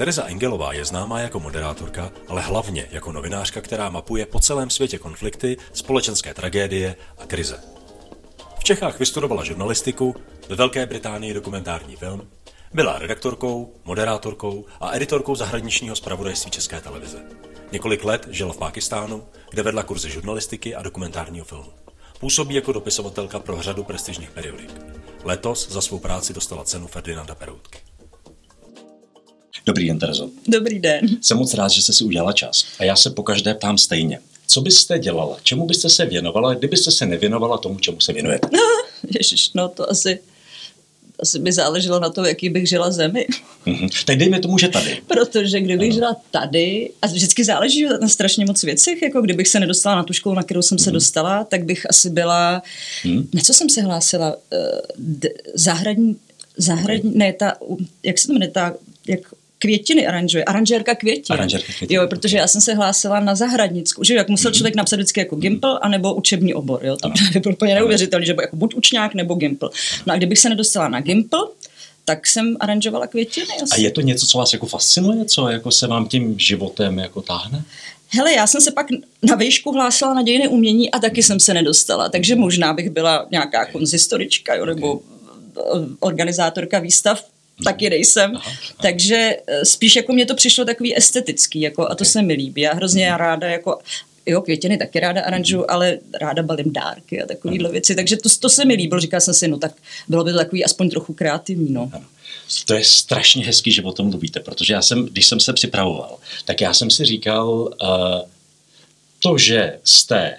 Teresa Engelová je známá jako moderátorka, ale hlavně jako novinářka, která mapuje po celém světě konflikty, společenské tragédie a krize. V Čechách vystudovala žurnalistiku, ve Velké Británii dokumentární film, byla redaktorkou, moderátorkou a editorkou zahraničního zpravodajství České televize. Několik let žila v Pákistánu, kde vedla kurzy žurnalistiky a dokumentárního filmu. Působí jako dopisovatelka pro řadu prestižních periodik. Letos za svou práci dostala cenu Ferdinanda Peroutky. Dobrý den, Terezo. Dobrý den. Jsem moc rád, že jste si udělala čas. A já se pokaždé ptám stejně. Co byste dělala? Čemu byste se věnovala, kdybyste se nevěnovala tomu, čemu se věnujete? No, ježiš, no to asi, asi by záleželo na to, jaký bych žila zemi. Mm-hmm. Tak dejme tomu, že tady. Protože kdybych ano. žila tady, a vždycky záleží na strašně moc věcech, jako kdybych se nedostala na tu školu, na kterou jsem mm-hmm. se dostala, tak bych asi byla, mm-hmm. na co jsem se hlásila, uh, d- zahradní, zahradní, ne, ta, jak se to jmenuje, ta, jak květiny aranžuje, aranžérka květin. Aranžérka květin. Jo, protože já jsem se hlásila na zahradnickou, že jak musel mm-hmm. člověk napsat vždycky jako gimpl, anebo učební obor, jo, to by bylo úplně neuvěřitelné, že jako buď učňák nebo gimpl. No a kdybych se nedostala na gimpl, tak jsem aranžovala květiny. Asi. A je to něco, co vás jako fascinuje, co jako se vám tím životem jako táhne? Hele, já jsem se pak na výšku hlásila na dějiny umění a taky jsem se nedostala, takže možná bych byla nějaká konzistorička, jo, nebo organizátorka výstav, taky nejsem. Aha, aha. Takže eh, spíš jako mě to přišlo takový estetický, jako, a to se mi líbí. Já hrozně ráda jako jo, květiny taky ráda aranžu, ale ráda balím dárky a takovéhle věci. Takže to, to se mi líbilo. Říkala jsem si, no tak bylo by to takový aspoň trochu kreativní. No. To je strašně hezký, že o tom mluvíte, protože já jsem, když jsem se připravoval, tak já jsem si říkal, uh, to, že jste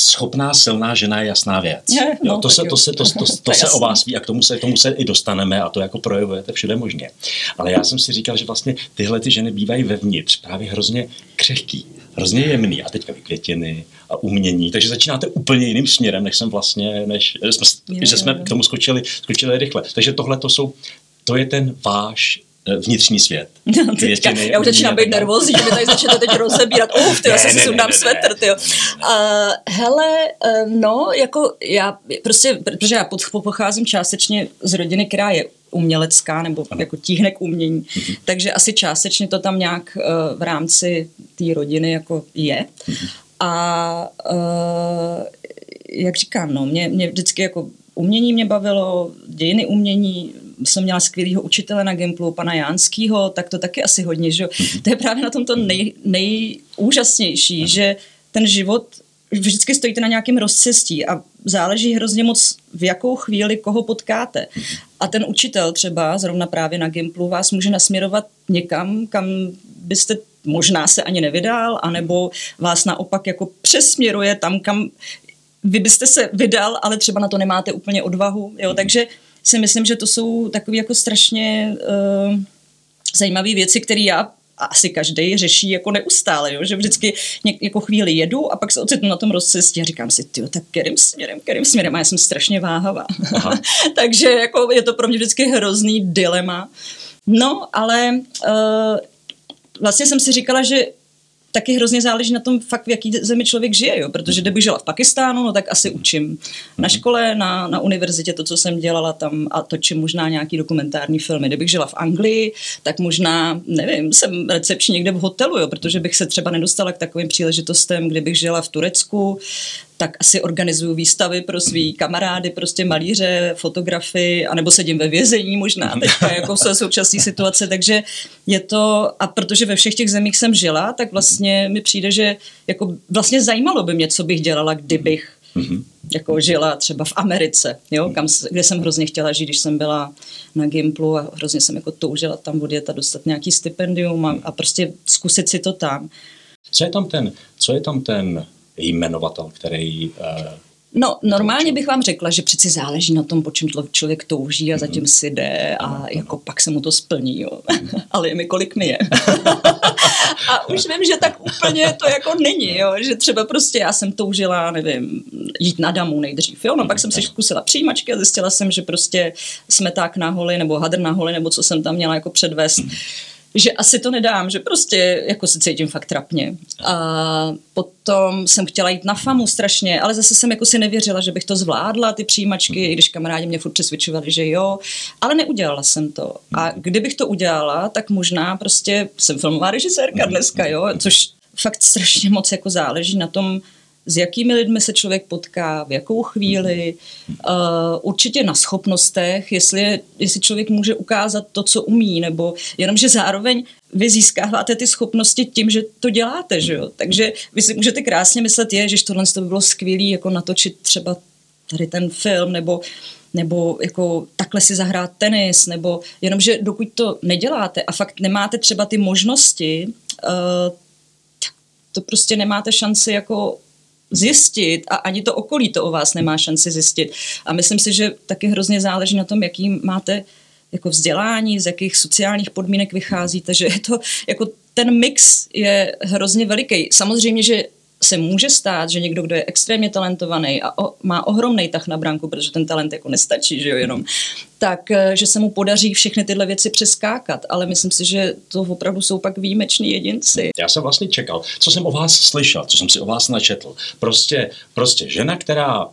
schopná, silná žena je jasná věc. Je, no, jo, to, se, to, se, to, to, to, to se o vás ví a k tomu se, tomu se i dostaneme a to jako projevujete všude možně. Ale já jsem si říkal, že vlastně tyhle ty ženy bývají vevnitř právě hrozně křehký, hrozně jemný a teďka květiny a umění, takže začínáte úplně jiným směrem, než jsem vlastně, než jsme, je, že jsme k tomu skočili, skočili rychle. Takže tohle to jsou, to je ten váš vnitřní svět. No, já, já už začínám být nervózní, že mi tady začnete teď rozebírat. Uf, ty, já si sundám svetr, ty. Uh, hele, uh, no, jako já prostě, protože já pocházím částečně z rodiny, která je umělecká nebo ano. jako tíhne k umění, uh-huh. takže asi částečně to tam nějak uh, v rámci té rodiny jako je. Uh-huh. A uh, jak říkám, no, mě, mě vždycky jako umění mě bavilo, dějiny umění, jsem měla skvělého učitele na Gimplu, pana Jánskýho, tak to taky asi hodně, že mhm. To je právě na tom to nej, nejúžasnější, že ten život vždycky stojíte na nějakém rozcestí a záleží hrozně moc, v jakou chvíli koho potkáte. A ten učitel třeba, zrovna právě na Gimplu, vás může nasměrovat někam, kam byste možná se ani nevydal, anebo vás naopak jako přesměruje tam, kam vy byste se vydal, ale třeba na to nemáte úplně odvahu. Jo? Takže si myslím, že to jsou takové jako strašně uh, zajímavé věci, které já asi každý řeší jako neustále, jo? že vždycky něk, jako chvíli jedu a pak se ocitnu na tom rozcestí a říkám si, ty tak kterým směrem, kterým směrem a já jsem strašně váhavá. Takže jako je to pro mě vždycky hrozný dilema. No, ale uh, vlastně jsem si říkala, že taky hrozně záleží na tom fakt, v jaký zemi člověk žije, jo? protože kdybych žila v Pakistánu, no tak asi učím na škole, na, na univerzitě to, co jsem dělala tam a točím možná nějaký dokumentární filmy. Kdybych žila v Anglii, tak možná, nevím, jsem recepční někde v hotelu, jo? protože bych se třeba nedostala k takovým příležitostem, kdybych žila v Turecku, tak asi organizuju výstavy pro svý kamarády, prostě malíře, fotografy, anebo sedím ve vězení možná teďka jako v současné situace, takže je to, a protože ve všech těch zemích jsem žila, tak vlastně mi přijde, že jako vlastně zajímalo by mě, co bych dělala, kdybych mm-hmm. jako žila třeba v Americe, jo, kam, kde jsem hrozně chtěla žít, když jsem byla na Gimplu a hrozně jsem jako toužila tam odjet a dostat nějaký stipendium a, a prostě zkusit si to tam. Co je tam ten, co je tam ten jmenovatel, který uh, No, normálně bych vám řekla, že přeci záleží na tom, po čem člověk touží a zatím si jde a jako pak se mu to splní, jo. Ale je mi kolik mi je. a už vím, že tak úplně to jako není, jo. Že třeba prostě já jsem toužila, nevím, jít na damu nejdřív, jo. No pak jsem si zkusila přijímačky a zjistila jsem, že prostě smeták na holi nebo hadr na holi, nebo co jsem tam měla jako předvést, že asi to nedám, že prostě jako se cítím fakt trapně. A potom jsem chtěla jít na famu strašně, ale zase jsem jako si nevěřila, že bych to zvládla, ty přijímačky, i když kamarádi mě furt přesvědčovali, že jo, ale neudělala jsem to. A kdybych to udělala, tak možná prostě jsem filmová režisérka dneska, jo, což fakt strašně moc jako záleží na tom, s jakými lidmi se člověk potká, v jakou chvíli, uh, určitě na schopnostech, jestli, jestli člověk může ukázat to, co umí, nebo jenom, že zároveň vy získáváte ty schopnosti tím, že to děláte, že jo? Takže vy si můžete krásně myslet, je, že tohle to by bylo skvělé jako natočit třeba tady ten film, nebo nebo jako takhle si zahrát tenis, nebo jenomže dokud to neděláte a fakt nemáte třeba ty možnosti, uh, to prostě nemáte šanci jako zjistit a ani to okolí to o vás nemá šanci zjistit. A myslím si, že taky hrozně záleží na tom, jaký máte jako vzdělání, z jakých sociálních podmínek vycházíte, že je to jako ten mix je hrozně veliký. Samozřejmě, že se může stát, že někdo, kdo je extrémně talentovaný a o, má ohromný tah na branku, protože ten talent jako nestačí, že jo, jenom, tak, eh, že se mu podaří všechny tyhle věci přeskákat, ale myslím si, že to opravdu jsou pak výjimeční jedinci. Já jsem vlastně čekal, co jsem o vás slyšel, co jsem si o vás načetl. Prostě, prostě žena, která uh,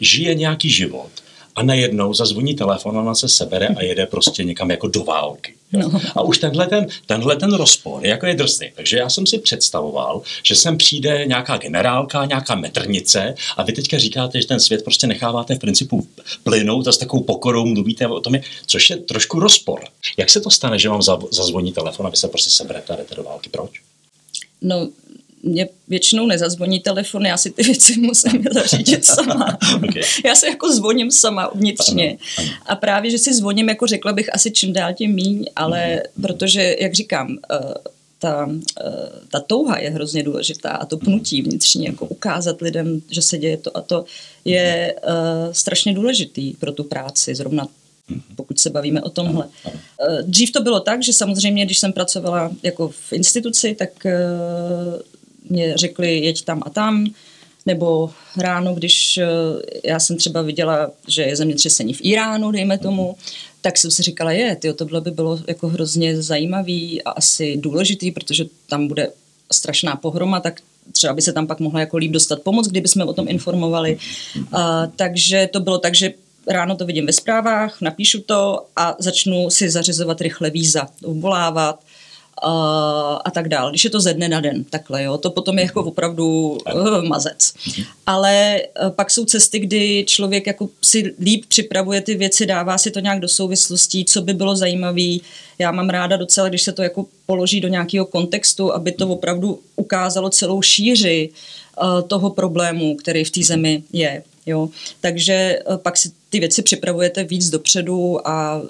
žije nějaký život, a najednou zazvoní telefon, ona se sebere a jede prostě někam jako do války. No. A už tenhle ten, tenhle ten rozpor jako je drsný. Takže já jsem si představoval, že sem přijde nějaká generálka, nějaká metrnice a vy teďka říkáte, že ten svět prostě necháváte v principu plynout a s takovou pokorou mluvíte o tom, což je trošku rozpor. Jak se to stane, že vám zazvoní telefon a vy se prostě seberete a jdete do války? Proč? No, mě většinou nezazvoní telefon, já si ty věci musím zařídit sama. okay. Já se jako zvoním sama vnitřně. Ano, ano. A právě, že si zvoním, jako řekla bych asi čím dál tím míň, ale mm. protože, jak říkám, uh, ta, uh, ta touha je hrozně důležitá a to pnutí vnitřní, jako ukázat lidem, že se děje to a to, je uh, strašně důležitý pro tu práci, zrovna mhm. pokud se bavíme o tomhle. Dřív to bylo tak, že samozřejmě, když jsem pracovala jako v instituci, tak mě řekli, jeď tam a tam, nebo ráno, když eh, já jsem třeba viděla, že je zemětřesení v Iránu, dejme tomu, tak jsem si říkala, je, tyjo, tohle by bylo jako hrozně zajímavý a asi důležitý, protože tam bude strašná pohroma, tak třeba by se tam pak mohla jako líp dostat pomoc, kdyby jsme o tom informovali. A, takže to bylo tak, že ráno to vidím ve zprávách, napíšu to a začnu si zařizovat rychle víza, volávat, a tak dál. Když je to ze dne na den, takhle, jo, to potom je jako opravdu uh, mazec. Ale uh, pak jsou cesty, kdy člověk jako si líp připravuje ty věci, dává si to nějak do souvislostí, co by bylo zajímavé. Já mám ráda docela, když se to jako položí do nějakého kontextu, aby to opravdu ukázalo celou šíři uh, toho problému, který v té zemi je. Jo? Takže pak si ty věci připravujete víc dopředu a uh,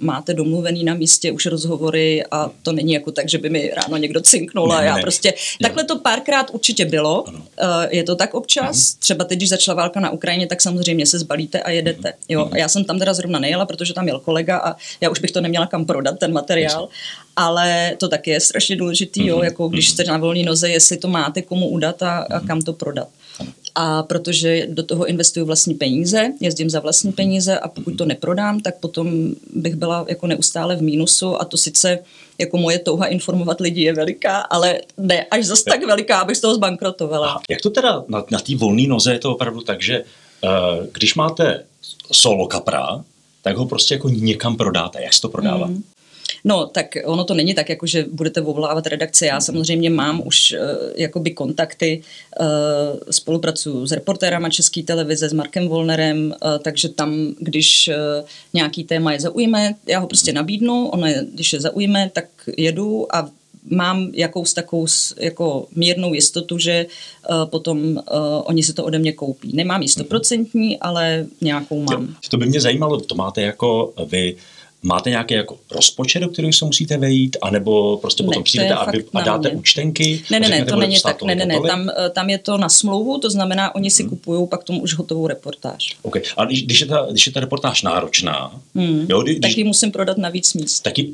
máte domluvený na místě už rozhovory a to není jako tak, že by mi ráno někdo cinknul a já ne. prostě... Takhle to párkrát určitě bylo, uh, je to tak občas, ano. třeba teď, když začala válka na Ukrajině, tak samozřejmě se zbalíte a jedete. Jo? A já jsem tam teda zrovna nejela, protože tam jel kolega a já už bych to neměla kam prodat, ten materiál, ale to taky je strašně důležitý, jo? Mhm. jako když mhm. jste na volné noze, jestli to máte komu udat a, a kam to prodat. A protože do toho investuju vlastní peníze, jezdím za vlastní peníze a pokud to neprodám, tak potom bych byla jako neustále v mínusu a to sice jako moje touha informovat lidi je veliká, ale ne až zase tak veliká, abych z toho zbankrotovala. A jak to teda na, na té volné noze je to opravdu tak, že uh, když máte solo kapra, tak ho prostě jako někam prodáte. Jak se to prodává? Hmm. No, tak ono to není tak, jako že budete volávat redakce. Já samozřejmě mám už uh, jakoby kontakty, uh, spolupracuju s reportérama České televize, s Markem Volnerem, uh, takže tam, když uh, nějaký téma je zaujme, já ho prostě nabídnu, ono je, když je zaujme, tak jedu a mám jakous takovou jako mírnou jistotu, že uh, potom uh, oni si to ode mě koupí. Nemám ji stoprocentní, ale nějakou mám. Jo, to by mě zajímalo, to máte jako vy Máte nějaký jako rozpočet, do kterého se musíte vejít, anebo prostě potom ne, přijdete a, vy, a dáte účtenky? Ne, ne, ne, to není tak. Ne, ne, ne, tam, eh, tam je to na smlouvu, to znamená, oni si hmm. kupují pak tomu už hotovou reportáž. OK. A když, když, je, ta, když je ta reportáž náročná, hmm. jo, když, tak ji musím prodat na víc míst. Taky?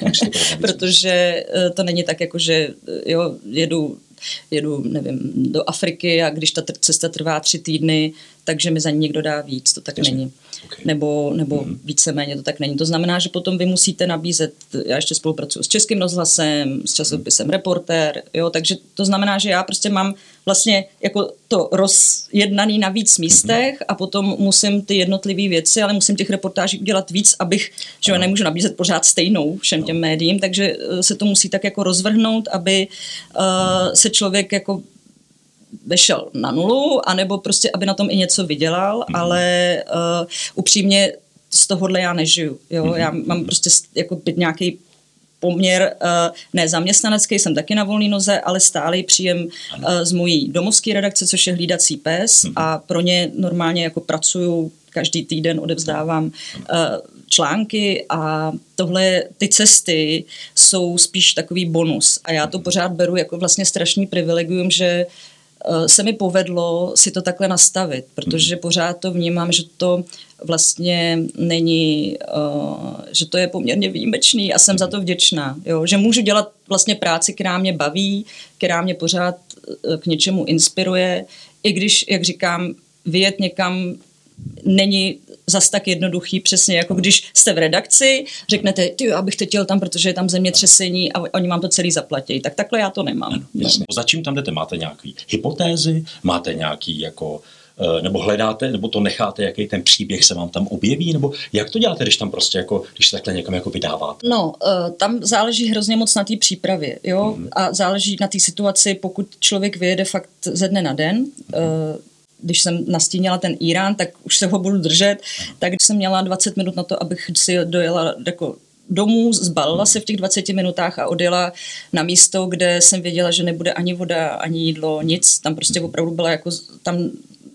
Protože eh, to není tak, jako že eh, jo, jedu jedu, nevím, do Afriky a když ta cesta trvá tři týdny, takže mi za ní někdo dá víc, to tak Jasně. není. Okay. Nebo, nebo mm. víceméně to tak není. To znamená, že potom vy musíte nabízet, já ještě spolupracuji s Českým rozhlasem, s časopisem Reportér, jo, takže to znamená, že já prostě mám vlastně jako to rozjednaný na víc místech a potom musím ty jednotlivé věci, ale musím těch reportáží udělat víc, abych, že jo, nemůžu nabízet pořád stejnou všem těm médiím, takže eh, se to musí tak jako rozvrhnout, aby uh, se člověk jako vešel na nulu, anebo prostě, aby na tom i něco vydělal, mm. ale uh, upřímně z tohohle já nežiju. Jo? Mm. Já mám prostě jako nějaký poměr uh, ne zaměstnanecký, jsem taky na volné noze, ale stálý příjem uh, z mojí domovské redakce, což je hlídací pes mm. a pro ně normálně jako pracuju každý týden odevzdávám uh, články a tohle, ty cesty jsou spíš takový bonus. A já to pořád beru jako vlastně strašný privilegium, že se mi povedlo si to takhle nastavit, protože pořád to vnímám, že to vlastně není, že to je poměrně výjimečný a jsem za to vděčná, jo? že můžu dělat vlastně práci, která mě baví, která mě pořád k něčemu inspiruje, i když, jak říkám, vyjet někam není zas tak jednoduchý, přesně jako když jste v redakci, řeknete, ty, abych teď jel tam, protože je tam zemětřesení a oni vám to celý zaplatí. Tak takhle já to nemám. Ano, jasně. Za čím tam jdete? Máte nějaký hypotézy? Máte nějaký jako nebo hledáte, nebo to necháte, jaký ten příběh se vám tam objeví, nebo jak to děláte, když tam prostě jako, když se takhle někam jako vydáváte? No, tam záleží hrozně moc na té přípravě, jo, mm. a záleží na té situaci, pokud člověk vyjede fakt ze dne na den, mm když jsem nastínila ten Irán, tak už se ho budu držet, tak jsem měla 20 minut na to, abych si dojela jako domů, zbalila se v těch 20 minutách a odjela na místo, kde jsem věděla, že nebude ani voda, ani jídlo, nic. Tam prostě opravdu byla jako, tam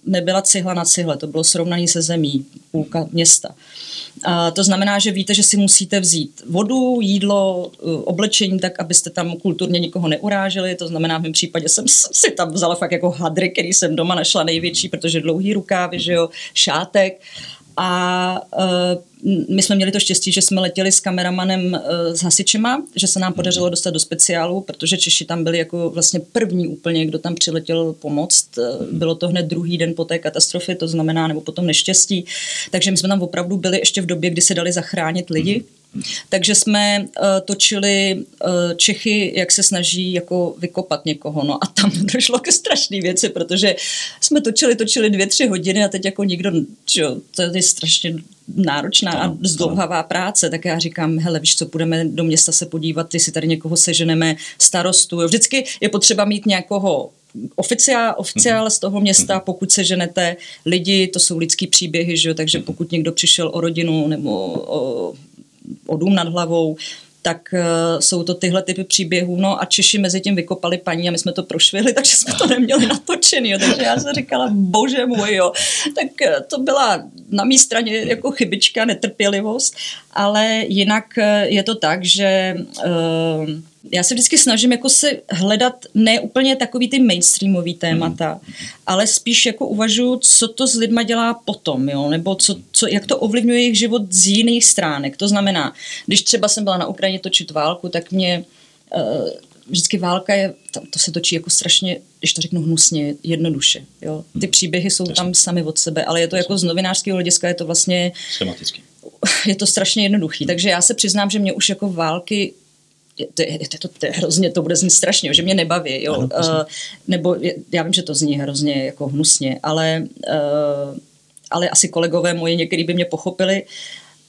nebyla cihla na cihle, to bylo srovnaný se zemí, půlka města. A to znamená, že víte, že si musíte vzít vodu, jídlo, eh, oblečení, tak abyste tam kulturně nikoho neuráželi. To znamená, v mém případě jsem si tam vzala fakt jako hadry, který jsem doma našla největší, protože dlouhý rukávy, že jo, šátek. A uh, my jsme měli to štěstí, že jsme letěli s kameramanem uh, s hasičema, že se nám podařilo dostat do speciálu, protože Češi tam byli jako vlastně první úplně, kdo tam přiletěl pomoct. Uh, bylo to hned druhý den po té katastrofě, to znamená, nebo po tom neštěstí. Takže my jsme tam opravdu byli ještě v době, kdy se dali zachránit lidi. Takže jsme uh, točili uh, Čechy, jak se snaží jako vykopat někoho. No a tam došlo ke strašné věci, protože jsme točili, točili dvě, tři hodiny a teď jako nikdo, čo, to je strašně náročná a zdlouhavá práce, tak já říkám, hele, víš co, půjdeme do města se podívat, ty si tady někoho seženeme, starostu. Vždycky je potřeba mít nějakého oficiál, oficiál z toho města, pokud se ženete lidi, to jsou lidský příběhy, že takže pokud někdo přišel o rodinu nebo o o dům nad hlavou, tak uh, jsou to tyhle typy příběhů. No a Češi mezi tím vykopali paní a my jsme to prošvihli, takže jsme to neměli natočený. Jo. Takže já jsem říkala, bože můj, jo. Tak uh, to byla na mé straně jako chybička, netrpělivost, ale jinak uh, je to tak, že uh, já se vždycky snažím jako se hledat ne úplně takový ty mainstreamový témata, mm. ale spíš jako uvažuji, co to s lidma dělá potom, jo? nebo co, co, jak to ovlivňuje jejich život z jiných stránek. To znamená, když třeba jsem byla na Ukrajině točit válku, tak mě uh, vždycky válka je, to, to se točí jako strašně, když to řeknu hnusně, jednoduše. Jo? Ty hmm. příběhy jsou Jasně. tam sami od sebe, ale je to jako z novinářského hlediska, je to vlastně... Schematicky. Je to strašně jednoduchý, takže já se přiznám, že mě už jako války to je, to, to, to je hrozně, to bude znít strašně, že mě nebaví, jo. Ano, uh, nebo já vím, že to zní hrozně jako hnusně, ale, uh, ale asi kolegové moji některý by mě pochopili.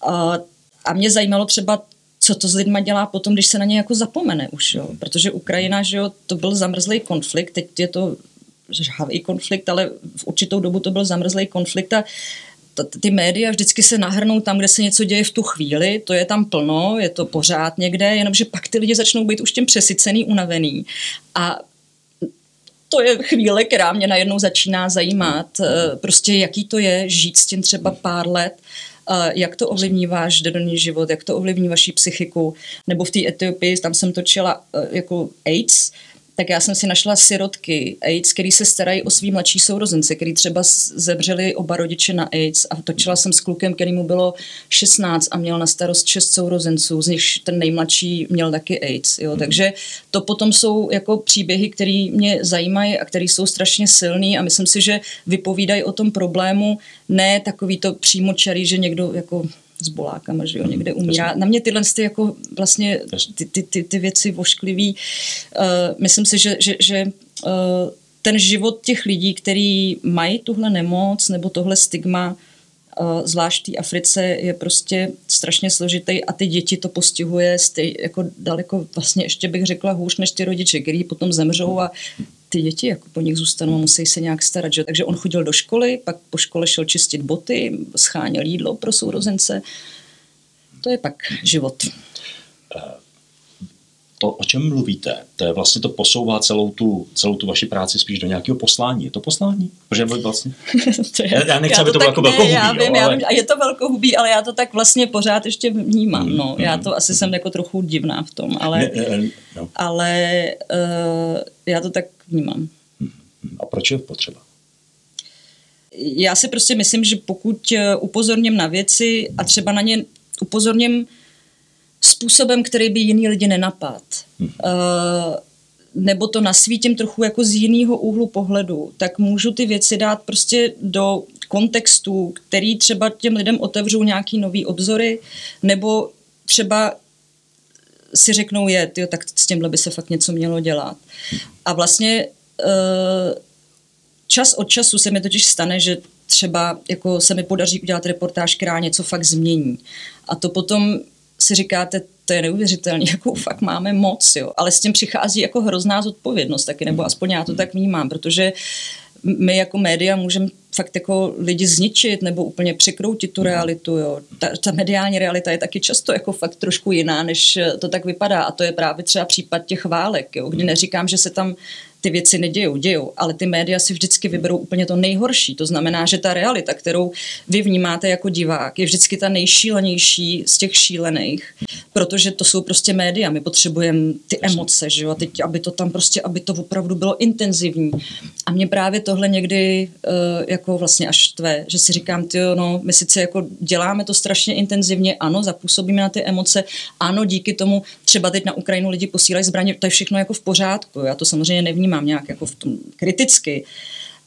Uh, a mě zajímalo třeba, co to s lidma dělá potom, když se na ně jako zapomene už, jo. Protože Ukrajina, že jo, to byl zamrzlý konflikt, teď je to žhavý konflikt, ale v určitou dobu to byl zamrzlý konflikt a uh, ty média vždycky se nahrnou tam, kde se něco děje v tu chvíli, to je tam plno, je to pořád někde, jenomže pak ty lidi začnou být už tím přesycený, unavený. A to je chvíle, která mě najednou začíná zajímat, eh, prostě jaký to je žít s tím třeba pár let, eh, jak to ovlivní váš denní život, jak to ovlivní vaši psychiku, nebo v té Etiopii, tam jsem točila eh, jako AIDS, tak já jsem si našla sirotky AIDS, který se starají o svý mladší sourozence, který třeba zemřeli oba rodiče na AIDS a točila jsem s klukem, který mu bylo 16 a měl na starost 6 sourozenců, z nich ten nejmladší měl taky AIDS. Jo. Takže to potom jsou jako příběhy, které mě zajímají a které jsou strašně silný a myslím si, že vypovídají o tom problému, ne takový to přímočarý, že někdo jako s bolákama, že jo, někde umírá. Na mě tyhle ty jako vlastně ty, ty, ty, ty věci vošklivý, uh, myslím si, že, že, že uh, ten život těch lidí, kteří mají tuhle nemoc nebo tohle stigma, uh, zvlášť v Africe, je prostě strašně složitý a ty děti to postihuje stej, jako daleko vlastně ještě bych řekla hůř než ty rodiče, kteří potom zemřou a ty děti jako po nich zůstanou a musí se nějak starat. Že? Takže on chodil do školy, pak po škole šel čistit boty, scháněl jídlo pro sourozence. To je pak život. To, o čem mluvíte, to je vlastně to posouvá celou tu, celou tu vaši práci spíš do nějakého poslání. Je to poslání? Protože vlastně... to je, já, já nechci, já to aby to bylo jako velkohubí. Já vím, jo, ale... já vím, a je to velkohubí, ale já to tak vlastně pořád ještě vnímám. Mm, no. Já mm. to asi jsem jako trochu divná v tom, ale, ne, ne, no. ale uh, já to tak vnímám. A proč je potřeba? Já si prostě myslím, že pokud eh, upozorním na věci a třeba na ně upozorním způsobem, který by jiný lidi nenapad, hmm. uh, nebo to nasvítím trochu jako z jiného úhlu pohledu, tak můžu ty věci dát prostě do kontextu, který třeba těm lidem otevřou nějaký nový obzory, nebo třeba si řeknou, je, tyjo, tak s tímhle by se fakt něco mělo dělat. A vlastně Eh, čas od času se mi totiž stane, že třeba jako se mi podaří udělat reportáž, která něco fakt změní. A to potom si říkáte, to je neuvěřitelné, jakou fakt máme moc, jo. Ale s tím přichází jako hrozná zodpovědnost taky, nebo aspoň já to tak vnímám, protože my jako média můžeme fakt jako lidi zničit nebo úplně překroutit tu realitu. Jo. Ta, ta mediální realita je taky často jako fakt trošku jiná, než to tak vypadá. A to je právě třeba případ těch válek, jo, kdy neříkám, že se tam ty věci nedějou, dějou, ale ty média si vždycky vyberou úplně to nejhorší. To znamená, že ta realita, kterou vy vnímáte jako divák, je vždycky ta nejšílenější z těch šílených, protože to jsou prostě média. My potřebujeme ty emoce, že jo, a teď, aby to tam prostě, aby to opravdu bylo intenzivní. A mě právě tohle někdy uh, jako vlastně až štve, že si říkám, ty no, my sice jako děláme to strašně intenzivně, ano, zapůsobíme na ty emoce, ano, díky tomu třeba teď na Ukrajinu lidi posílají zbraně, to je všechno jako v pořádku. Já to samozřejmě nevnímám vnímám nějak jako v tom kriticky.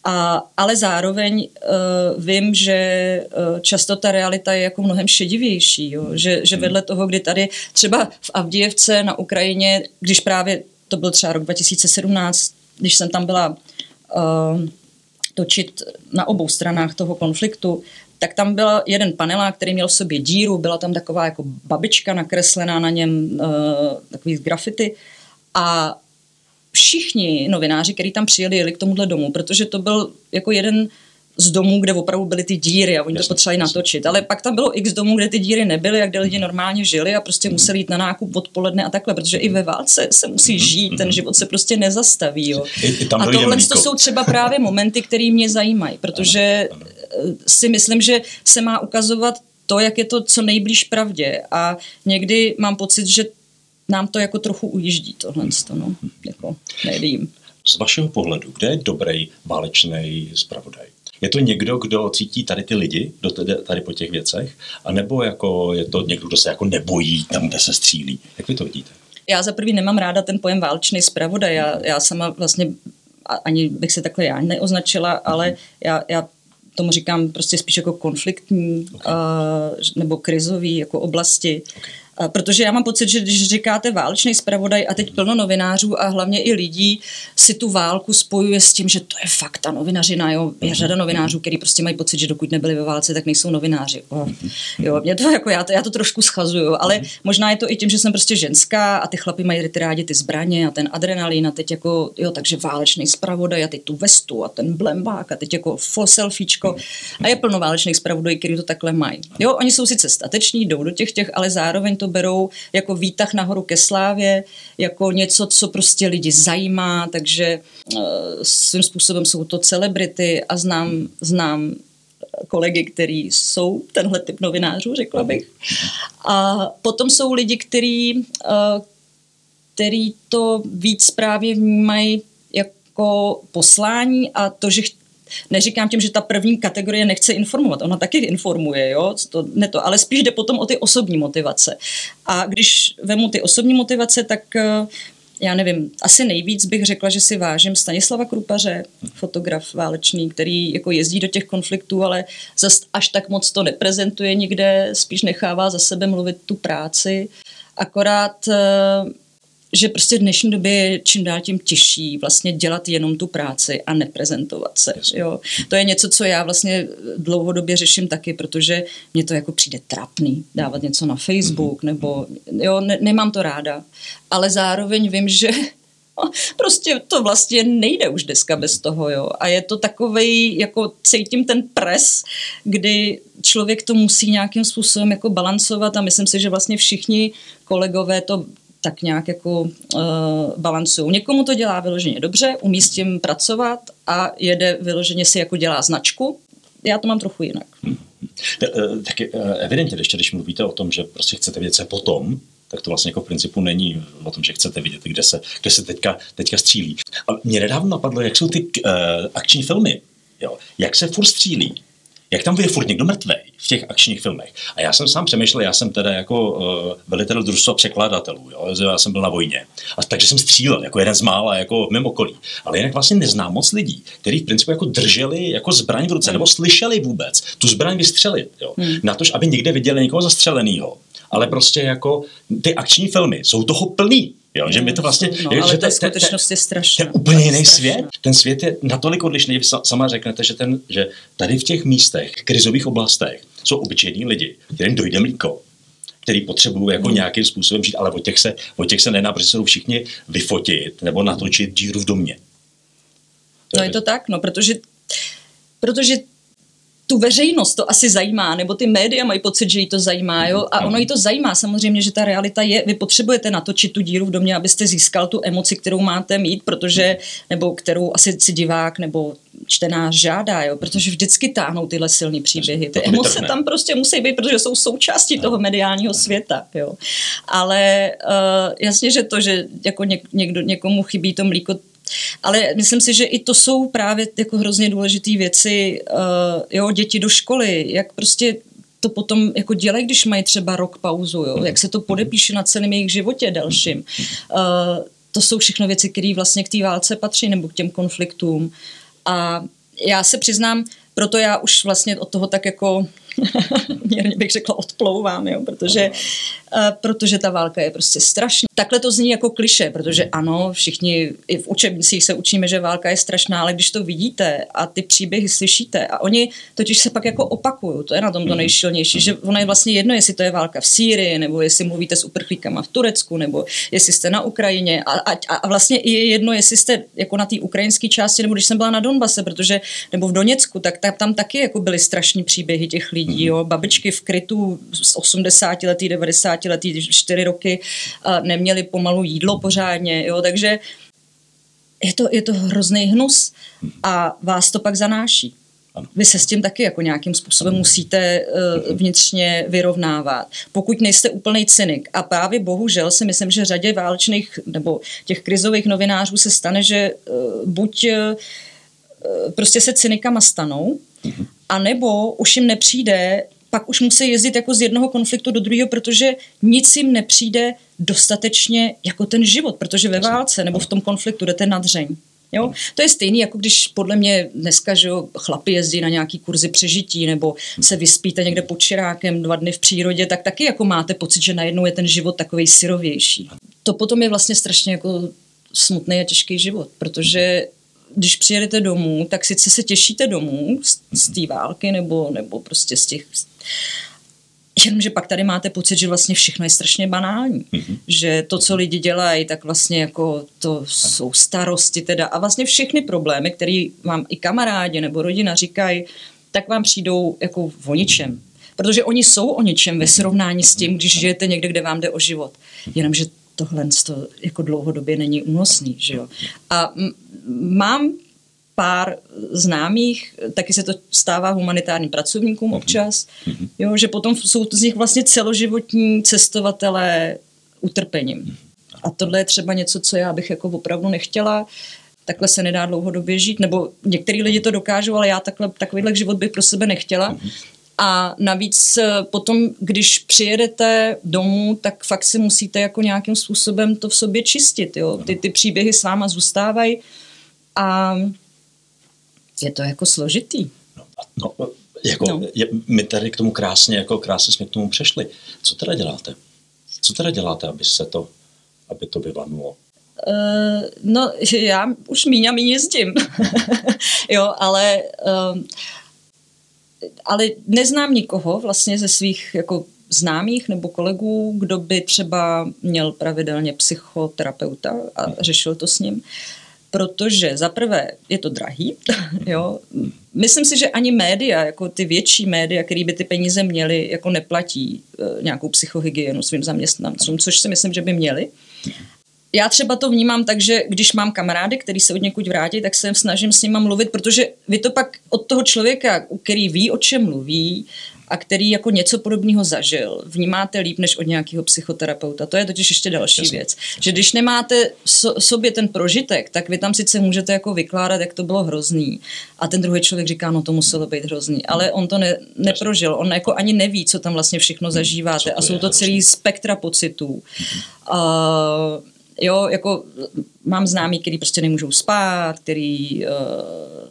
A, ale zároveň uh, vím, že uh, často ta realita je jako mnohem šedivější, jo? Že, že vedle toho, kdy tady třeba v Avdijevce na Ukrajině, když právě to byl třeba rok 2017, když jsem tam byla uh, točit na obou stranách toho konfliktu, tak tam byl jeden panelák, který měl v sobě díru, byla tam taková jako babička nakreslená na něm, uh, takový grafity a všichni novináři, kteří tam přijeli, jeli k tomuhle domu, protože to byl jako jeden z domů, kde opravdu byly ty díry a oni jasně, to potřebovali jasně. natočit. Ale pak tam bylo x domů, kde ty díry nebyly a kde lidi normálně žili a prostě museli jít na nákup odpoledne a takhle, protože i ve válce se musí mhm, žít, ten mhm. život se prostě nezastaví. Jo. I, i tam a tohle to jsou třeba právě momenty, které mě zajímají, protože ano, ano. si myslím, že se má ukazovat to, jak je to co nejblíž pravdě a někdy mám pocit, že nám to jako trochu ujíždí tohle, no, jako médiím. Z vašeho pohledu, kde je dobrý válečný zpravodaj? Je to někdo, kdo cítí tady ty lidi, tady, tady po těch věcech, anebo jako je to někdo, kdo se jako nebojí tam, kde se střílí? Jak vy to vidíte? Já za prvý nemám ráda ten pojem válečný zpravodaj. Já, já sama vlastně ani bych se takhle já neoznačila, ale mhm. já, já tomu říkám prostě spíš jako konfliktní okay. uh, nebo krizový jako oblasti. Okay. Protože já mám pocit, že když říkáte válečný zpravodaj a teď plno novinářů a hlavně i lidí si tu válku spojuje s tím, že to je fakt ta novinařina. Jo? Je mhm. řada novinářů, kteří prostě mají pocit, že dokud nebyli ve válce, tak nejsou novináři. Oh. Jo, mě to jako já, to, já to trošku schazuju, ale mhm. možná je to i tím, že jsem prostě ženská a ty chlapy mají rádi ty zbraně a ten adrenalin a teď jako, jo, takže válečný zpravodaj a teď tu vestu a ten blembák a teď jako foselfíčko a je plno válečných zpravodajů, kteří to takhle mají. Jo, oni jsou sice stateční, jdou do těch těch, ale zároveň to to berou jako výtah nahoru ke slávě, jako něco, co prostě lidi zajímá, takže uh, svým způsobem jsou to celebrity a znám, znám kolegy, který jsou tenhle typ novinářů, řekla bych. A potom jsou lidi, kteří uh, který to víc právě vnímají jako poslání a to, že neříkám tím, že ta první kategorie nechce informovat, ona taky informuje, jo, to, ne to, ale spíš jde potom o ty osobní motivace. A když vemu ty osobní motivace, tak eh, já nevím, asi nejvíc bych řekla, že si vážím Stanislava Krupaře, fotograf válečný, který jako jezdí do těch konfliktů, ale zas až tak moc to neprezentuje nikde, spíš nechává za sebe mluvit tu práci. Akorát eh, že prostě v dnešní době je čím dál tím těžší vlastně dělat jenom tu práci a neprezentovat se. Jo. To je něco, co já vlastně dlouhodobě řeším taky, protože mě to jako přijde trapný dávat něco na Facebook, mm-hmm. nebo jo, ne, nemám to ráda. Ale zároveň vím, že prostě to vlastně nejde už dneska bez toho, jo. A je to takovej, jako cítím ten pres, kdy člověk to musí nějakým způsobem jako balancovat a myslím si, že vlastně všichni kolegové to tak nějak jako uh, balancují. Někomu to dělá vyloženě dobře, umí s tím pracovat a jede vyloženě si jako dělá značku. Já to mám trochu jinak. Eh, tak eh, evidentně, ještě když mluvíte o tom, že prostě chcete vědět, co potom, tak to vlastně jako v principu není o tom, že chcete vidět, kde se, kde se teďka, teďka střílí. A mě nedávno napadlo, jak jsou ty uh, akční filmy, jo? jak se furt střílí jak tam je furt někdo mrtvý v těch akčních filmech. A já jsem sám přemýšlel, já jsem teda jako uh, velitel družstva překladatelů, jo, já jsem byl na vojně. A takže jsem střílel jako jeden z mála jako v mém okolí. Ale jinak vlastně neznám moc lidí, kteří v principu jako drželi jako zbraň v ruce, nebo slyšeli vůbec tu zbraň vystřelit. Jo. Hmm. Na to, aby někde viděli někoho zastřeleného. Ale prostě jako ty akční filmy jsou toho plný. Jo, že mi to vlastně... No, je, ale že ta skutečnost je strašná. To je úplně jiný svět. Ten svět je natolik odlišný. Vy sama řeknete, že, ten, že tady v těch místech, krizových oblastech, jsou obyčejní lidi, kterým dojde mlíko, který potřebují jako hmm. nějakým způsobem žít, ale o těch se, o těch se nedá, protože se všichni vyfotit nebo natočit díru v domě. No je to tak, no, protože protože tu veřejnost to asi zajímá, nebo ty média mají pocit, že jí to zajímá, jo? A ono jí to zajímá samozřejmě, že ta realita je, vy potřebujete natočit tu díru v domě, abyste získal tu emoci, kterou máte mít, protože, nebo kterou asi si divák nebo čtenář žádá, jo? protože vždycky táhnou tyhle silné příběhy. Ty emoce tam prostě musí být, protože jsou součástí toho mediálního světa. Jo? Ale uh, jasně, že to, že jako někdo, někomu chybí to mlíko, ale myslím si, že i to jsou právě jako hrozně důležité věci, uh, jo, děti do školy, jak prostě to potom jako dělají, když mají třeba rok pauzu, jo? jak se to podepíše na celém jejich životě dalším. Uh, to jsou všechno věci, které vlastně k té válce patří nebo k těm konfliktům. A já se přiznám, proto já už vlastně od toho tak jako mírně bych řekla odplouvám, jo, protože, protože ta válka je prostě strašná. Takhle to zní jako kliše, protože ano, všichni i v učebnicích se učíme, že válka je strašná, ale když to vidíte a ty příběhy slyšíte a oni totiž se pak jako opakují, to je na tom to mhm. nejšilnější, že ono je vlastně jedno, jestli to je válka v Sýrii, nebo jestli mluvíte s uprchlíkama v Turecku, nebo jestli jste na Ukrajině a, a, a vlastně i je jedno, jestli jste jako na té ukrajinské části, nebo když jsem byla na Donbase, protože, nebo v Doněcku, tak tam, tam taky jako byly strašní příběhy těch lidí lidí, jo, babičky v krytu z 80 letý, 90 letý, 4 roky neměli pomalu jídlo pořádně, jo, takže je to, je to hrozný hnus a vás to pak zanáší. Vy se s tím taky jako nějakým způsobem musíte uh, vnitřně vyrovnávat. Pokud nejste úplný cynik. A právě bohužel si myslím, že řadě válečných nebo těch krizových novinářů se stane, že uh, buď uh, prostě se cynikama stanou, mhm. A nebo už jim nepřijde, pak už musí jezdit jako z jednoho konfliktu do druhého, protože nic jim nepřijde dostatečně jako ten život, protože ve válce nebo v tom konfliktu jdete na dřeň. Jo? To je stejný, jako když podle mě dneska že jo, chlapi jezdí na nějaký kurzy přežití nebo se vyspíte někde pod čirákem dva dny v přírodě, tak taky jako máte pocit, že najednou je ten život takový syrovější. To potom je vlastně strašně jako smutný a těžký život, protože když přijedete domů, tak sice se těšíte domů z, z té války nebo, nebo prostě z těch... Jenomže pak tady máte pocit, že vlastně všechno je strašně banální. Mm-hmm. Že to, co lidi dělají, tak vlastně jako to jsou starosti teda a vlastně všechny problémy, které vám i kamarádi nebo rodina říkají, tak vám přijdou jako o ničem. Protože oni jsou o ničem ve srovnání s tím, když žijete někde, kde vám jde o život. Jenomže tohle to jako dlouhodobě není únosný. Že jo? A m- mám pár známých, taky se to stává humanitárním pracovníkům mhm. občas, mhm. jo, že potom jsou z nich vlastně celoživotní cestovatelé utrpením. A tohle je třeba něco, co já bych jako opravdu nechtěla. Takhle se nedá dlouhodobě žít, nebo některý lidi to dokážou, ale já takhle, takovýhle život bych pro sebe nechtěla. Mm-hmm. A navíc eh, potom, když přijedete domů, tak fakt si musíte jako nějakým způsobem to v sobě čistit. Jo? Ty, ty příběhy s váma zůstávají a je to jako složitý. No, no jako, no. Je, my tady k tomu krásně, jako krásně jsme k tomu přešli. Co teda děláte? Co teda děláte, aby se to, aby to vyvanulo? Uh, no, já už míň a míň jezdím. jo, ale uh, ale neznám nikoho vlastně ze svých jako známých nebo kolegů, kdo by třeba měl pravidelně psychoterapeuta a řešil to s ním. Protože za prvé je to drahý, jo. Myslím si, že ani média, jako ty větší média, které by ty peníze měly, jako neplatí e, nějakou psychohygienu svým zaměstnancům, což si myslím, že by měli já třeba to vnímám tak, že když mám kamarády, který se od někud vrátí, tak se snažím s nima mluvit, protože vy to pak od toho člověka, který ví, o čem mluví, a který jako něco podobného zažil, vnímáte líp než od nějakého psychoterapeuta. To je totiž ještě další Jasně. věc. Že když nemáte so, sobě ten prožitek, tak vy tam sice můžete jako vykládat, jak to bylo hrozný. A ten druhý člověk říká, no to muselo být hrozný. Ale on to ne, neprožil. On jako ani neví, co tam vlastně všechno hmm. zažíváte. A jsou to celý spektra pocitů. Uh, jo, jako mám známý, který prostě nemůžou spát, který, uh,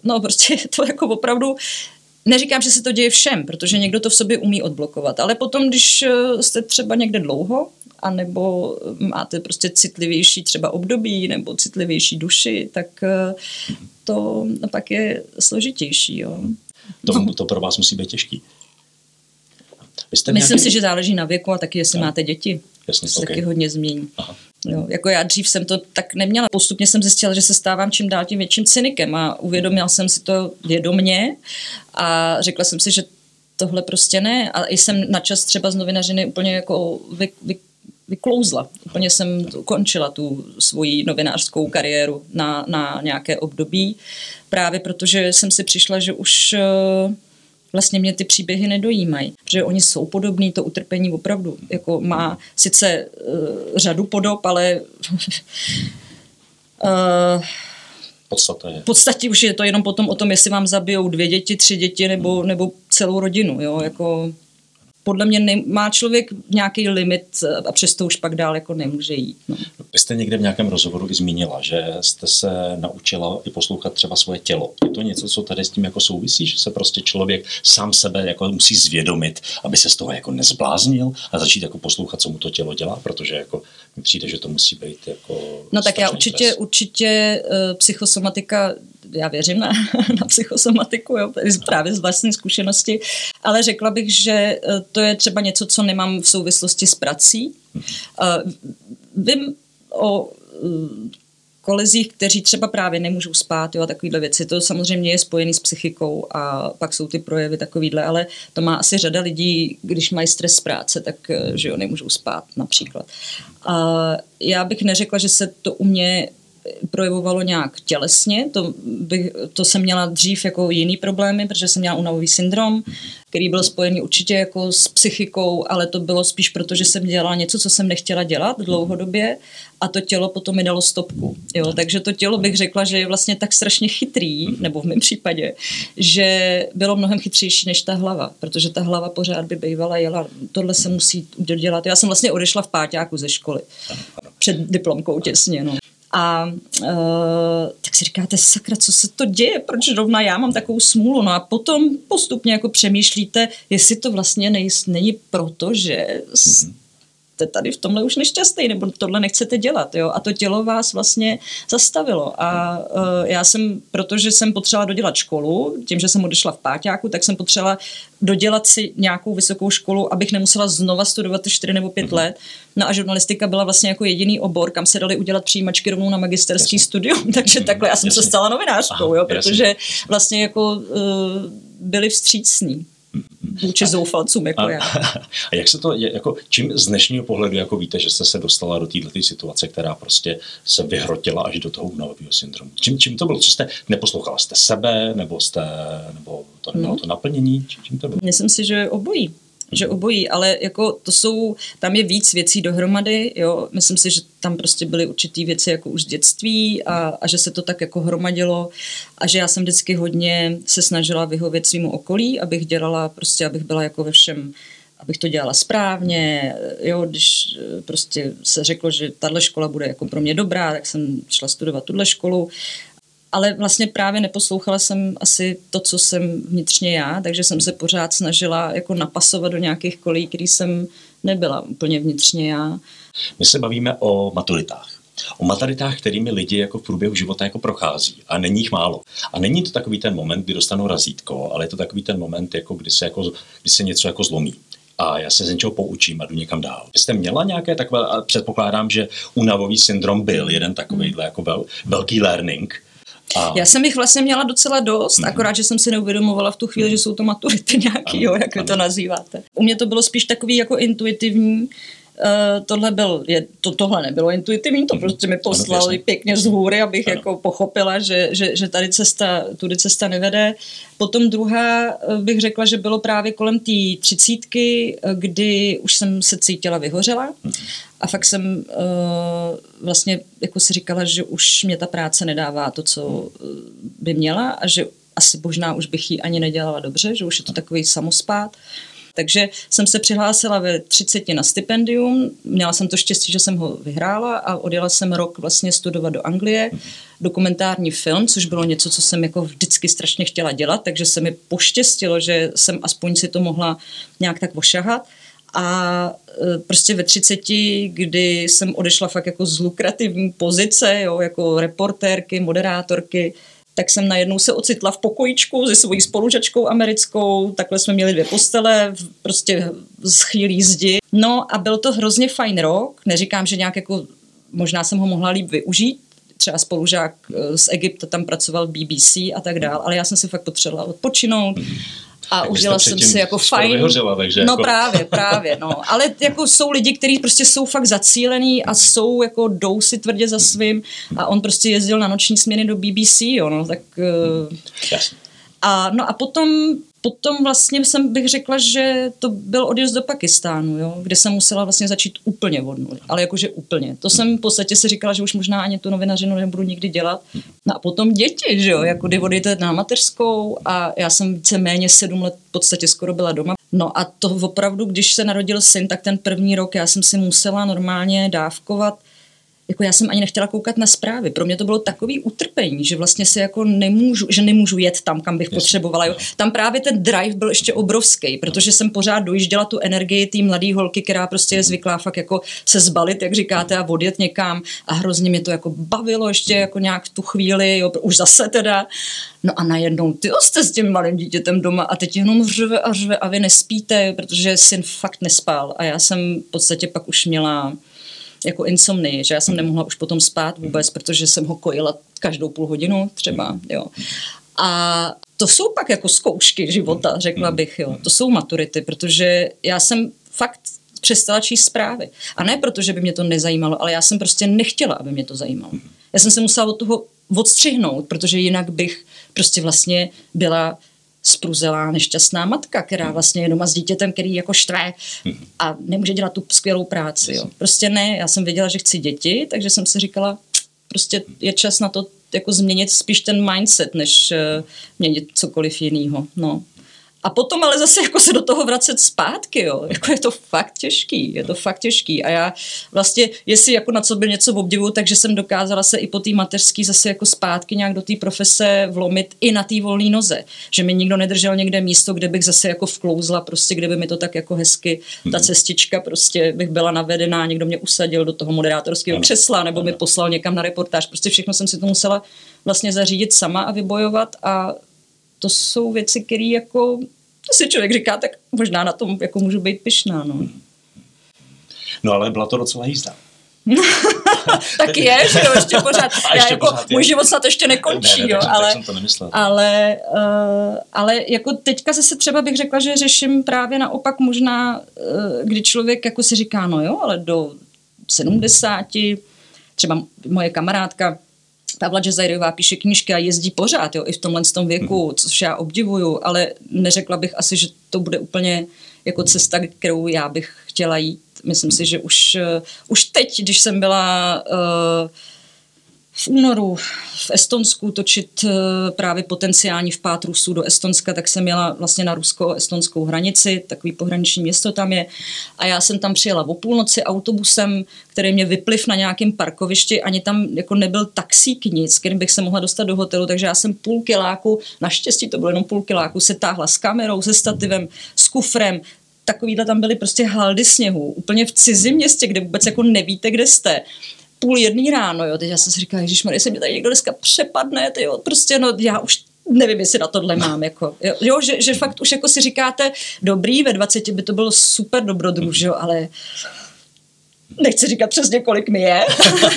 no prostě to jako opravdu, neříkám, že se to děje všem, protože někdo to v sobě umí odblokovat, ale potom, když eh, jste třeba někde dlouho, anebo máte prostě citlivější třeba období nebo citlivější duši, tak eh, to pak je složitější. Jo. To, to pro vás musí být těžký. Myslím nějaký... si, že záleží na věku a taky, jestli no. máte děti. Jasně, to okay. taky hodně změní. Aha. Jo, jako já dřív jsem to tak neměla. Postupně jsem zjistila, že se stávám čím dál tím větším cynikem a uvědomila jsem si to vědomně a řekla jsem si, že tohle prostě ne. A jsem na čas třeba z novinařiny úplně jako vy, vy, vyklouzla. Úplně jsem ukončila tu svoji novinářskou kariéru na, na nějaké období, právě protože jsem si přišla, že už vlastně mě ty příběhy nedojímají, protože oni jsou podobní, to utrpení opravdu jako má sice uh, řadu podob, ale uh, podstatě. V podstatě už je to jenom potom o tom, jestli vám zabijou dvě děti, tři děti nebo, nebo celou rodinu. Jo? Jako, podle mě má člověk nějaký limit a přesto už pak dál jako nemůže jít. No. Vy jste někde v nějakém rozhovoru i zmínila, že jste se naučila i poslouchat třeba svoje tělo. Je to něco, co tady s tím jako souvisí, že se prostě člověk sám sebe jako musí zvědomit, aby se z toho jako nezbláznil a začít jako poslouchat, co mu to tělo dělá, protože jako mi přijde, že to musí být jako No tak já určitě, stres. určitě uh, psychosomatika já věřím na, na psychosomatiku, jo, právě z vlastní zkušenosti, ale řekla bych, že eh, to je třeba něco, co nemám v souvislosti s prací. Uh, vím o uh, kolezích, kteří třeba právě nemůžou spát jo, a takovýhle věci. To samozřejmě je spojený s psychikou a pak jsou ty projevy takovýhle, ale to má asi řada lidí, když mají stres z práce, tak že jo, nemůžou spát například. A já bych neřekla, že se to u mě projevovalo nějak tělesně, to, by, to jsem měla dřív jako jiný problémy, protože jsem měla unavový syndrom, který byl spojený určitě jako s psychikou, ale to bylo spíš proto, že jsem dělala něco, co jsem nechtěla dělat dlouhodobě a to tělo potom mi dalo stopku. Jo? Takže to tělo bych řekla, že je vlastně tak strašně chytrý, nebo v mém případě, že bylo mnohem chytřejší než ta hlava, protože ta hlava pořád by bývala jela, tohle se musí dělat. Já jsem vlastně odešla v páťáku ze školy před diplomkou těsně. No. A uh, tak si říkáte, sakra, co se to děje, proč rovna já mám takovou smůlu. No a potom postupně jako přemýšlíte, jestli to vlastně nej, není proto, že mm-hmm jste tady v tomhle už nešťastný, nebo tohle nechcete dělat, jo, a to tělo vás vlastně zastavilo a uh, já jsem, protože jsem potřebovala dodělat školu, tím, že jsem odešla v páťáku, tak jsem potřebovala dodělat si nějakou vysokou školu, abych nemusela znova studovat ty čtyři nebo pět mm-hmm. let. No a žurnalistika byla vlastně jako jediný obor, kam se dali udělat přijímačky rovnou na magisterský jasně. studium, takže mm-hmm. takhle já jsem jasně. se stala novinářkou, Aha, jo, protože jasně. vlastně jako uh, byli vstřícní vůči zoufalcům jako a, já. A jak se to, jako, čím z dnešního pohledu jako víte, že jste se dostala do této situace, která prostě se vyhrotila až do toho únavového syndromu? Čím, čím to bylo? Co jste, neposlouchala jste sebe, nebo jste, nebo to nemělo hmm. to naplnění? Čím to bylo? Myslím si, že obojí. Že obojí, ale jako to jsou, tam je víc věcí dohromady, jo, myslím si, že tam prostě byly určitý věci jako už dětství a, a že se to tak jako hromadilo a že já jsem vždycky hodně se snažila vyhovět svýmu okolí, abych dělala prostě, abych byla jako ve všem abych to dělala správně, jo, když eh, prostě se řeklo, že tahle škola bude jako pro mě dobrá, tak jsem šla studovat tuhle školu ale vlastně právě neposlouchala jsem asi to, co jsem vnitřně já, takže jsem se pořád snažila jako napasovat do nějakých kolí, který jsem nebyla úplně vnitřně já. My se bavíme o maturitách. O maturitách, kterými lidi jako v průběhu života jako prochází. A není jich málo. A není to takový ten moment, kdy dostanou razítko, ale je to takový ten moment, jako kdy, se jako, kdy se něco jako zlomí a já se z něčeho poučím a jdu někam dál. Vy jste měla nějaké takové, a předpokládám, že unavový syndrom byl jeden takovýhle jako vel, velký learning, a... Já jsem jich vlastně měla docela dost, mm. akorát, že jsem si neuvědomovala v tu chvíli, že jsou to maturity nějaký, ano, jo, jak ano. vy to nazýváte. U mě to bylo spíš takový jako intuitivní, tohle byl, je, to, tohle nebylo intuitivní, to mhm. prostě mi poslali pěkně z hůry, abych ano. jako pochopila, že, že, že tady cesta, tudy cesta nevede. Potom druhá eh, bych řekla, že bylo právě kolem té třicítky, eh, kdy už jsem se cítila vyhořela mhm. a fakt jsem uh, vlastně jako si říkala, že už mě ta práce nedává to, co by měla a že asi možná už bych ji ani nedělala dobře, že už je to takový samospát. Uh, takže jsem se přihlásila ve 30 na stipendium, měla jsem to štěstí, že jsem ho vyhrála a odjela jsem rok vlastně studovat do Anglie, dokumentární film, což bylo něco, co jsem jako vždycky strašně chtěla dělat, takže se mi poštěstilo, že jsem aspoň si to mohla nějak tak ošahat. A e, prostě ve 30, kdy jsem odešla fakt jako z lukrativní pozice, jo, jako reportérky, moderátorky, tak jsem najednou se ocitla v pokojičku se svojí spolužačkou americkou, takhle jsme měli dvě postele, prostě z chvílí zdi. No a byl to hrozně fajn rok, neříkám, že nějak jako, možná jsem ho mohla líp využít, třeba spolužák eh, z Egypta tam pracoval v BBC a tak dál, ale já jsem si fakt potřebovala odpočinout a tak užila jsem si jako fajn. Vyhořela, takže no jako... právě, právě, no. Ale jako jsou lidi, kteří prostě jsou fakt zacílení a jsou jako jdou si tvrdě za svým a on prostě jezdil na noční směny do BBC, jo, no, tak... Uh... Jasně. A, no a potom potom vlastně jsem bych řekla, že to byl odjezd do Pakistánu, jo, kde jsem musela vlastně začít úplně od nuly, ale jakože úplně. To jsem v podstatě si říkala, že už možná ani tu novinařinu nebudu nikdy dělat. No a potom děti, že jo, jako kdy odjete na mateřskou a já jsem víceméně sedm let v podstatě skoro byla doma. No a to opravdu, když se narodil syn, tak ten první rok já jsem si musela normálně dávkovat jako já jsem ani nechtěla koukat na zprávy. Pro mě to bylo takový utrpení, že vlastně si jako nemůžu, že nemůžu jet tam, kam bych potřebovala. Jo. Tam právě ten drive byl ještě obrovský, protože jsem pořád dojížděla tu energii té mladé holky, která prostě je zvyklá fakt jako se zbalit, jak říkáte, a odjet někam a hrozně mě to jako bavilo ještě jako nějak v tu chvíli, jo, už zase teda. No a najednou ty jste s tím malým dítětem doma a teď jenom řve a řve a vy nespíte, protože syn fakt nespal a já jsem v podstatě pak už měla jako insomnii, že já jsem nemohla už potom spát vůbec, protože jsem ho kojila každou půl hodinu třeba, jo. A to jsou pak jako zkoušky života, řekla bych, jo. To jsou maturity, protože já jsem fakt přestala číst zprávy. A ne proto, že by mě to nezajímalo, ale já jsem prostě nechtěla, aby mě to zajímalo. Já jsem se musela od toho odstřihnout, protože jinak bych prostě vlastně byla spruzelá nešťastná matka, která vlastně je doma s dítětem, který jako štve a nemůže dělat tu skvělou práci. Jo. Prostě ne, já jsem věděla, že chci děti, takže jsem si říkala, prostě je čas na to jako změnit spíš ten mindset, než uh, měnit cokoliv jiného. No. A potom ale zase jako se do toho vracet zpátky, jo. Jako je to fakt těžký, je to fakt těžký. A já vlastně, jestli jako na co by něco obdivuju, takže jsem dokázala se i po té mateřské zase jako zpátky nějak do té profese vlomit i na té volné noze. Že mi nikdo nedržel někde místo, kde bych zase jako vklouzla, prostě kde by mi to tak jako hezky, ta mhm. cestička prostě bych byla navedená, někdo mě usadil do toho moderátorského křesla nebo mi poslal někam na reportáž. Prostě všechno jsem si to musela vlastně zařídit sama a vybojovat a to jsou věci, které jako to si člověk říká, tak možná na tom jako můžu být pyšná. No, no ale byla to docela jízda. tak je, že jo, ještě pořád. A ještě já jako, pořád můj život snad ještě nekončí, ne, ne, jo, tak, ale, tak jsem to ale, uh, ale jako teďka zase třeba bych řekla, že řeším právě naopak možná, uh, kdy člověk jako si říká, no jo, ale do 70, třeba moje kamarádka Pavla Džezajrová píše knížky a jezdí pořád, jo, i v tomhle tom věku, hmm. což já obdivuju, ale neřekla bych asi, že to bude úplně jako cesta, kterou já bych chtěla jít. Myslím si, že už, uh, už teď, když jsem byla uh, v únoru v Estonsku točit eh, právě potenciální vpád Rusů do Estonska, tak jsem jela vlastně na rusko-estonskou hranici, takový pohraniční město tam je. A já jsem tam přijela o půlnoci autobusem, který mě vypliv na nějakém parkovišti, ani tam jako nebyl taxík nic, kterým bych se mohla dostat do hotelu, takže já jsem půl kiláku, naštěstí to bylo jenom půl kiláku, se táhla s kamerou, se stativem, s kufrem, takovýhle tam byly prostě haldy sněhu, úplně v cizím městě, kde vůbec jako nevíte, kde jste půl jedný ráno, jo, teď já jsem si říkala, když se mě tady někdo dneska přepadne, ty jo, prostě no, já už nevím, jestli na tohle mám, jako, jo, že, že, fakt už jako si říkáte, dobrý, ve 20 by to bylo super dobrodruh, jo, ale nechci říkat přesně, kolik mi je,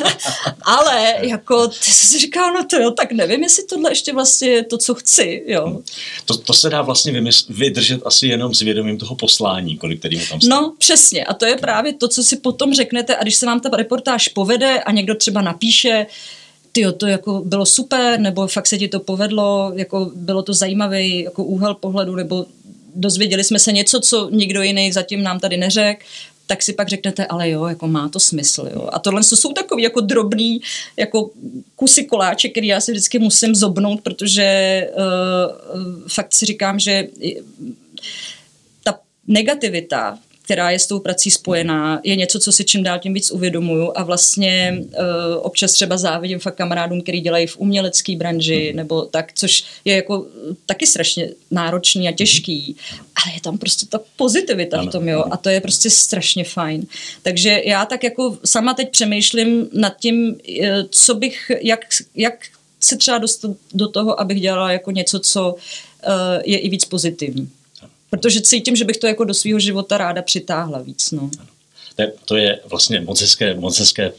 ale jako ty jsi si říkal, no to jo, tak nevím, jestli tohle ještě vlastně je to, co chci, jo. To, to se dá vlastně vymysl, vydržet asi jenom s vědomím toho poslání, kolik který mu tam stane. No, přesně. A to je právě to, co si potom řeknete a když se vám ta reportáž povede a někdo třeba napíše, ty to jako bylo super, nebo fakt se ti to povedlo, jako bylo to zajímavý jako úhel pohledu, nebo dozvěděli jsme se něco, co nikdo jiný zatím nám tady neřekl, tak si pak řeknete, ale jo, jako má to smysl. Jo. A tohle jsou takový jako drobný jako kusy koláče, který já si vždycky musím zobnout, protože uh, fakt si říkám, že ta negativita která je s tou prací spojená, je něco, co si čím dál tím víc uvědomuju a vlastně uh, občas třeba závidím fakt kamarádům, který dělají v umělecké branži nebo tak, což je jako taky strašně náročný a těžký, ale je tam prostě ta pozitivita v tom, jo, a to je prostě strašně fajn. Takže já tak jako sama teď přemýšlím nad tím, eh, co bych, jak, jak se třeba dostat do toho, abych dělala jako něco, co uh, je i víc pozitivní. Protože cítím, že bych to jako do svého života ráda přitáhla víc. No. To je vlastně moc hezké, moc hezké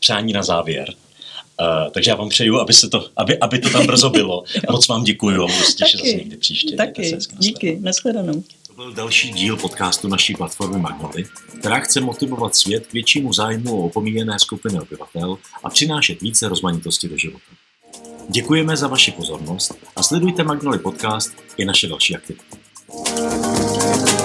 přání na závěr. Uh, takže já vám přeju, aby, se to, aby, aby to tam brzo bylo. moc vám děkuji a budu se těšit zase někdy příště. Taky, díky, nashledanou. To byl další díl podcastu naší platformy Magnoly, která chce motivovat svět k většímu zájmu o opomíjené skupiny obyvatel a přinášet více rozmanitosti do života. Děkujeme za vaši pozornost a sledujte Magnoly podcast i naše další aktivity. Música